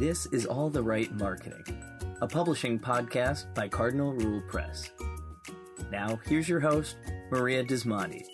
This is All the Right Marketing, a publishing podcast by Cardinal Rule Press. Now, here's your host, Maria Dismondy.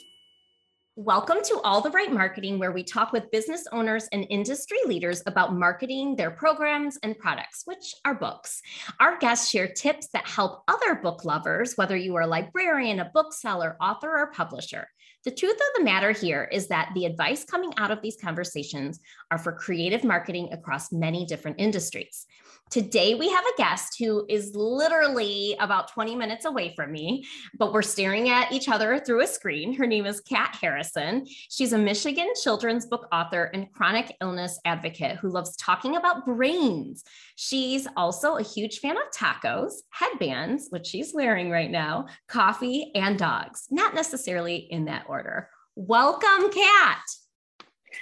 Welcome to All the Right Marketing, where we talk with business owners and industry leaders about marketing their programs and products, which are books. Our guests share tips that help other book lovers, whether you are a librarian, a bookseller, author, or publisher. The truth of the matter here is that the advice coming out of these conversations are for creative marketing across many different industries. Today, we have a guest who is literally about 20 minutes away from me, but we're staring at each other through a screen. Her name is Kat Harrison. She's a Michigan children's book author and chronic illness advocate who loves talking about brains. She's also a huge fan of tacos, headbands, which she's wearing right now, coffee, and dogs, not necessarily in that order. Welcome, Kat.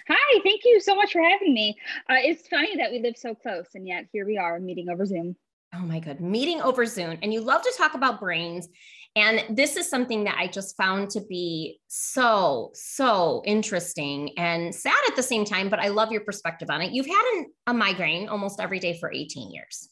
Hi, thank you so much for having me. Uh, it's funny that we live so close, and yet here we are meeting over Zoom. Oh my God, meeting over Zoom. And you love to talk about brains. And this is something that I just found to be so, so interesting and sad at the same time, but I love your perspective on it. You've had an, a migraine almost every day for 18 years.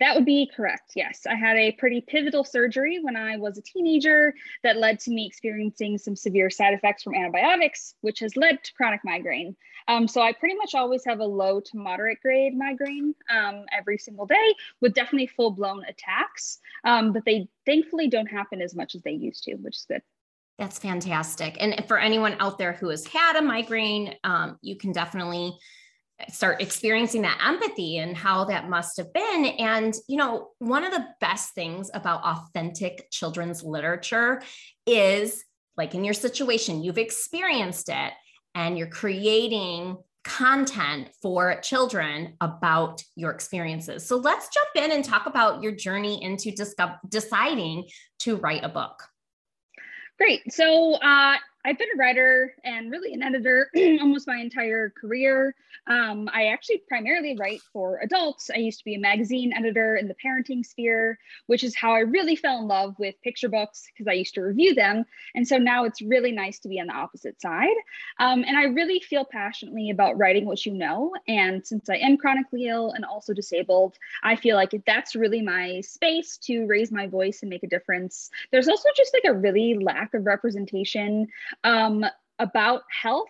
That would be correct. Yes. I had a pretty pivotal surgery when I was a teenager that led to me experiencing some severe side effects from antibiotics, which has led to chronic migraine. Um, so I pretty much always have a low to moderate grade migraine um, every single day with definitely full blown attacks, um, but they thankfully don't happen as much as they used to, which is good. That's fantastic. And for anyone out there who has had a migraine, um, you can definitely start experiencing that empathy and how that must have been. And, you know, one of the best things about authentic children's literature is like in your situation, you've experienced it and you're creating content for children about your experiences. So let's jump in and talk about your journey into deciding to write a book. Great. So uh, I've been a writer and really an editor almost my entire career. Um, I actually primarily write for adults. I used to be a magazine editor in the parenting sphere, which is how I really fell in love with picture books because I used to review them. And so now it's really nice to be on the opposite side. Um, and I really feel passionately about writing what you know. And since I am chronically ill and also disabled, I feel like that's really my space to raise my voice and make a difference. There's also just like a really lack of representation um, about health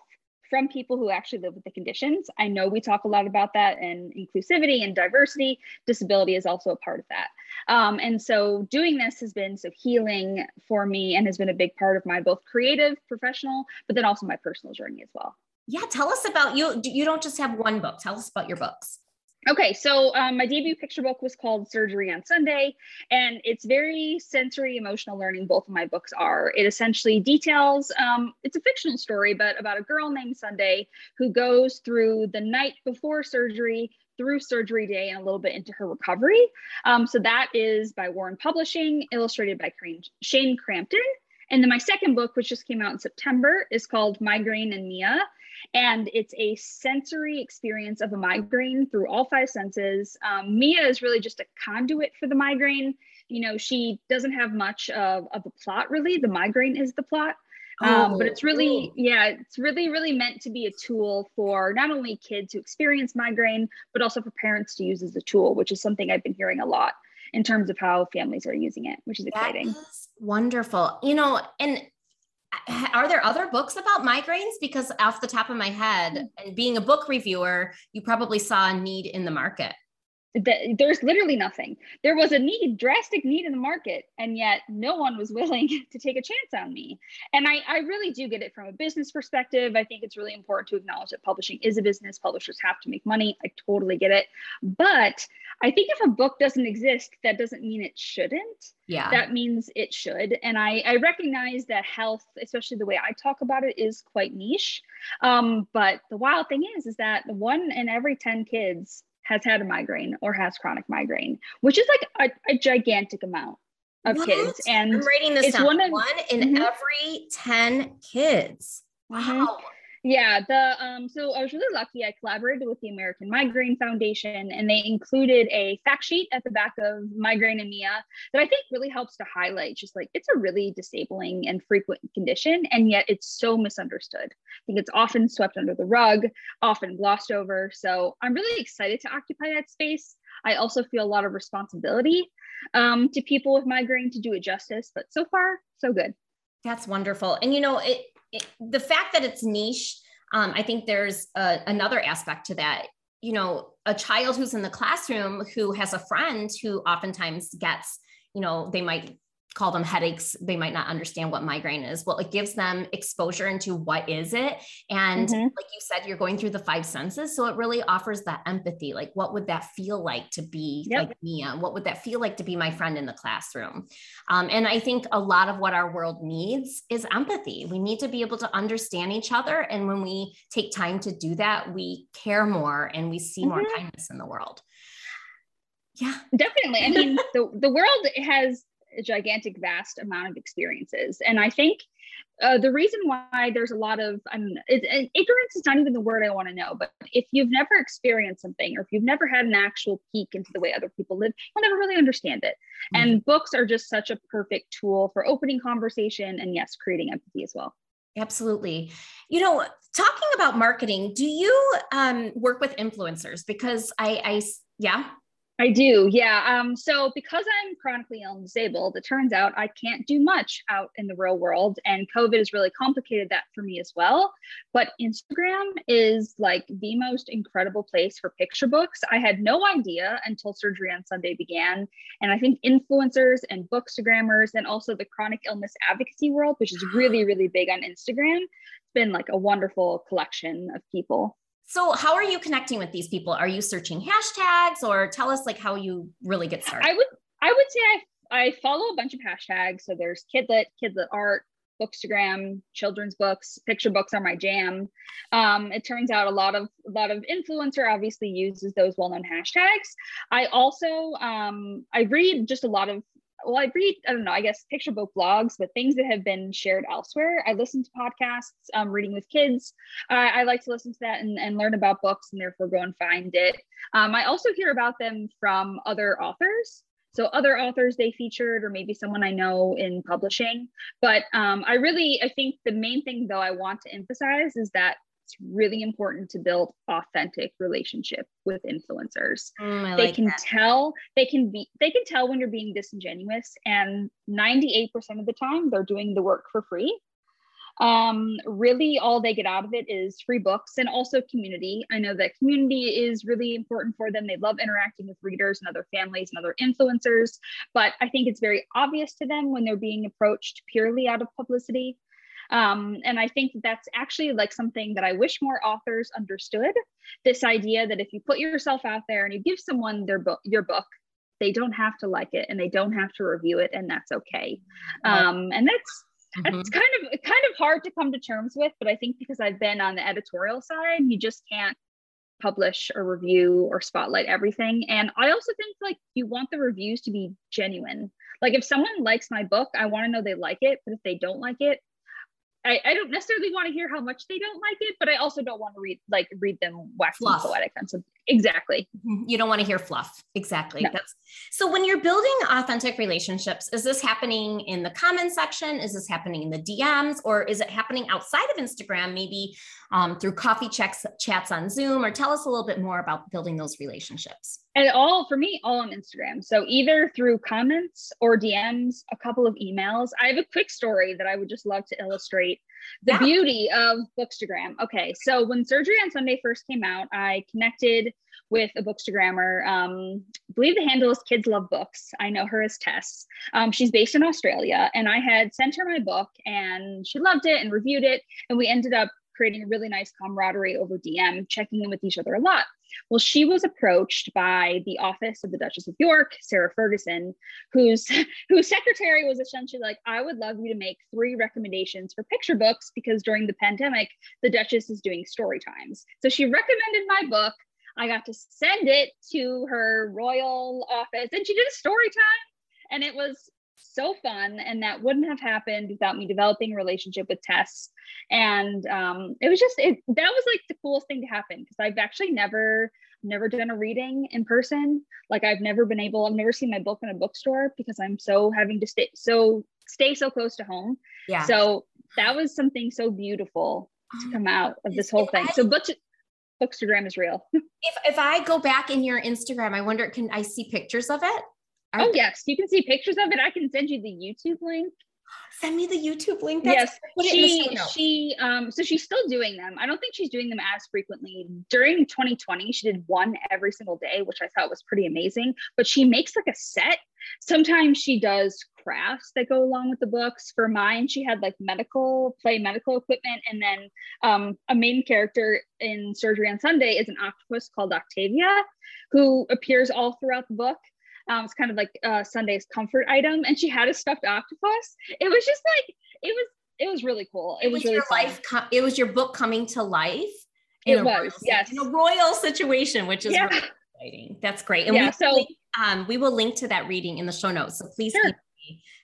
from people who actually live with the conditions. I know we talk a lot about that and inclusivity and diversity. Disability is also a part of that. Um, and so doing this has been so healing for me and has been a big part of my both creative, professional, but then also my personal journey as well. Yeah, tell us about you. You don't just have one book. Tell us about your books. Okay, so um, my debut picture book was called Surgery on Sunday, and it's very sensory emotional learning. Both of my books are. It essentially details, um, it's a fictional story, but about a girl named Sunday who goes through the night before surgery, through surgery day, and a little bit into her recovery. Um, so that is by Warren Publishing, illustrated by Shane Crampton. And then my second book, which just came out in September, is called Migraine and Mia. And it's a sensory experience of a migraine through all five senses. Um, Mia is really just a conduit for the migraine. You know, she doesn't have much of, of a plot, really. The migraine is the plot. Um, oh, but it's really, yeah, it's really, really meant to be a tool for not only kids who experience migraine, but also for parents to use as a tool, which is something I've been hearing a lot in terms of how families are using it, which is exciting. Is wonderful. You know, and are there other books about migraines? Because off the top of my head, hmm. and being a book reviewer, you probably saw a need in the market. There's literally nothing. There was a need, drastic need in the market, and yet no one was willing to take a chance on me. And I, I really do get it from a business perspective. I think it's really important to acknowledge that publishing is a business. Publishers have to make money. I totally get it. But I think if a book doesn't exist, that doesn't mean it shouldn't. Yeah. That means it should. And I, I recognize that health, especially the way I talk about it, is quite niche. Um, but the wild thing is, is that one in every 10 kids has had a migraine or has chronic migraine, which is like a, a gigantic amount of what? kids. And I'm rating this it's down. One, in mm-hmm. every 10 kids. Mm-hmm. Yeah, the um, so I was really lucky. I collaborated with the American Migraine Foundation, and they included a fact sheet at the back of Migraine and Mia that I think really helps to highlight just like it's a really disabling and frequent condition, and yet it's so misunderstood. I think it's often swept under the rug, often glossed over. So I'm really excited to occupy that space. I also feel a lot of responsibility um, to people with migraine to do it justice, but so far, so good. That's wonderful. And you know, it the fact that it's niche, um, I think there's a, another aspect to that. You know, a child who's in the classroom who has a friend who oftentimes gets, you know, they might call them headaches. They might not understand what migraine is. Well it gives them exposure into what is it. And mm-hmm. like you said you're going through the five senses. So it really offers that empathy. Like what would that feel like to be yep. like mia what would that feel like to be my friend in the classroom? Um, and i think a lot of what our world needs is empathy. We need to be able to understand each other. And when we take time to do that we care more and we see mm-hmm. more kindness in the world. Yeah. Definitely. I mean the, the world has a gigantic, vast amount of experiences. And I think uh, the reason why there's a lot of I mean, it, it, ignorance is not even the word I want to know. But if you've never experienced something, or if you've never had an actual peek into the way other people live, you'll never really understand it. Mm-hmm. And books are just such a perfect tool for opening conversation and yes, creating empathy as well. Absolutely. You know, talking about marketing, do you um, work with influencers? Because I, I yeah. I do, yeah. Um, so because I'm chronically ill and disabled, it turns out I can't do much out in the real world, and COVID has really complicated that for me as well. But Instagram is like the most incredible place for picture books. I had no idea until Surgery on Sunday began, and I think influencers and bookstagrammers, and also the chronic illness advocacy world, which is really, really big on Instagram, it's been like a wonderful collection of people. So how are you connecting with these people? Are you searching hashtags or tell us like how you really get started? I would I would say I I follow a bunch of hashtags. So there's Kidlit, Kidlit art, bookstagram, children's books, picture books are my jam. Um, it turns out a lot of a lot of influencer obviously uses those well-known hashtags. I also um, I read just a lot of well, I read, I don't know, I guess picture book blogs, but things that have been shared elsewhere. I listen to podcasts, um, reading with kids. I like to listen to that and, and learn about books and therefore go and find it. Um, I also hear about them from other authors. So other authors they featured, or maybe someone I know in publishing. But um, I really, I think the main thing though I want to emphasize is that it's really important to build authentic relationship with influencers. Mm, they like can that. tell they can be they can tell when you're being disingenuous and 98% of the time they're doing the work for free. Um, really all they get out of it is free books and also community. I know that community is really important for them. They love interacting with readers and other families and other influencers but i think it's very obvious to them when they're being approached purely out of publicity um, and I think that's actually like something that I wish more authors understood this idea that if you put yourself out there and you give someone their book, your book, they don't have to like it and they don't have to review it, and that's okay. Um, and that's mm-hmm. it's kind of kind of hard to come to terms with, but I think because I've been on the editorial side, you just can't publish or review or spotlight everything. And I also think like you want the reviews to be genuine. Like if someone likes my book, I want to know they like it, but if they don't like it, I, I don't necessarily want to hear how much they don't like it, but I also don't want to read like read them waxing poetic on something. Exactly. Mm-hmm. You don't want to hear fluff. Exactly. No. That's so when you're building authentic relationships, is this happening in the comment section? Is this happening in the DMs or is it happening outside of Instagram, maybe um, through coffee checks, chats on Zoom, or tell us a little bit more about building those relationships? And all for me, all on Instagram. So either through comments or DMs, a couple of emails. I have a quick story that I would just love to illustrate the yeah. beauty of Bookstagram. Okay, so when Surgery on Sunday first came out, I connected with a bookstagrammer. Um, I believe the handle is Kids Love Books. I know her as Tess. Um, she's based in Australia, and I had sent her my book, and she loved it and reviewed it, and we ended up creating a really nice camaraderie over DM, checking in with each other a lot. Well, she was approached by the office of the Duchess of York, Sarah Ferguson, whose whose secretary was essentially like, I would love you to make three recommendations for picture books because during the pandemic, the Duchess is doing story times. So she recommended my book. I got to send it to her royal office and she did a story time. And it was so fun and that wouldn't have happened without me developing a relationship with tess. And um, it was just it that was like the coolest thing to happen because i've actually never never done a reading in person. Like i've never been able i've never seen my book in a bookstore because i'm so having to stay so stay so close to home. Yeah. So that was something so beautiful to come out of this whole thing. So book bookstagram is real if if i go back in your instagram i wonder can i see pictures of it are oh, yes. You can see pictures of it. I can send you the YouTube link. Send me the YouTube link. That's, yes. She, she, um, so she's still doing them. I don't think she's doing them as frequently. During 2020, she did one every single day, which I thought was pretty amazing. But she makes like a set. Sometimes she does crafts that go along with the books. For mine, she had like medical, play medical equipment. And then um, a main character in Surgery on Sunday is an octopus called Octavia, who appears all throughout the book. Um, it's kind of like uh, Sunday's comfort item, and she had a stuffed octopus. It was just like it was. It was really cool. It, it was, was, really your fun. life. Com- it was your book coming to life. It was yes, in a royal situation, which is yeah. really exciting. That's great. And yeah, we so um, we will link to that reading in the show notes. So please sure.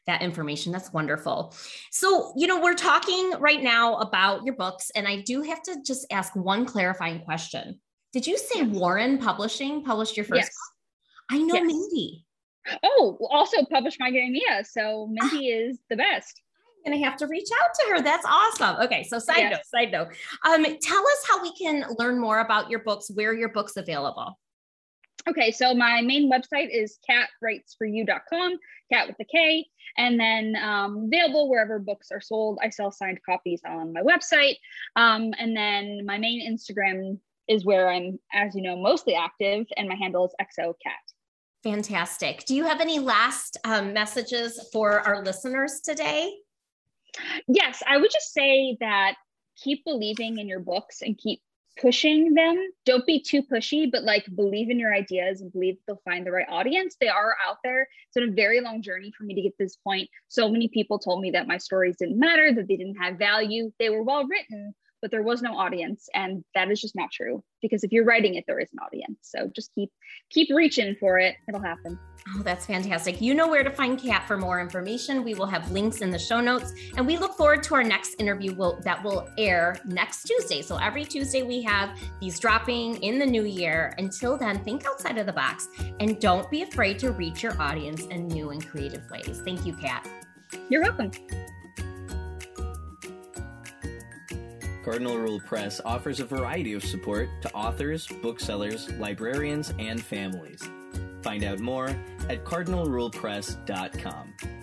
That information. That's wonderful. So, you know, we're talking right now about your books, and I do have to just ask one clarifying question. Did you say Warren Publishing published your first yes. book? I know yes. Mindy. Oh, also published My Mia. So Mindy ah. is the best. I'm gonna have to reach out to her. That's awesome. Okay, so side yes. note, side note. Um, tell us how we can learn more about your books, where your books available. Okay, so my main website is katwritesforyou.com, cat with a K, and then um, available wherever books are sold. I sell signed copies on my website. Um, and then my main Instagram is where I'm, as you know, mostly active, and my handle is exocat. Fantastic. Do you have any last um, messages for our listeners today? Yes, I would just say that keep believing in your books and keep pushing them. Don't be too pushy, but like believe in your ideas and believe they'll find the right audience. They are out there. It's been a very long journey for me to get this point. So many people told me that my stories didn't matter, that they didn't have value. They were well written, but there was no audience and that is just not true because if you're writing it there is an audience so just keep keep reaching for it it'll happen oh that's fantastic. You know where to find kat for more information. We will have links in the show notes. And we look forward to our next interview will, that will air next tuesday. So every tuesday we have these dropping in the new year. Until then think outside of the box and don't be afraid to reach your audience in new and creative ways. Thank you kat. You're welcome. Cardinal Rule Press offers a variety of support to authors, booksellers, librarians, and families. Find out more at cardinalrulepress.com.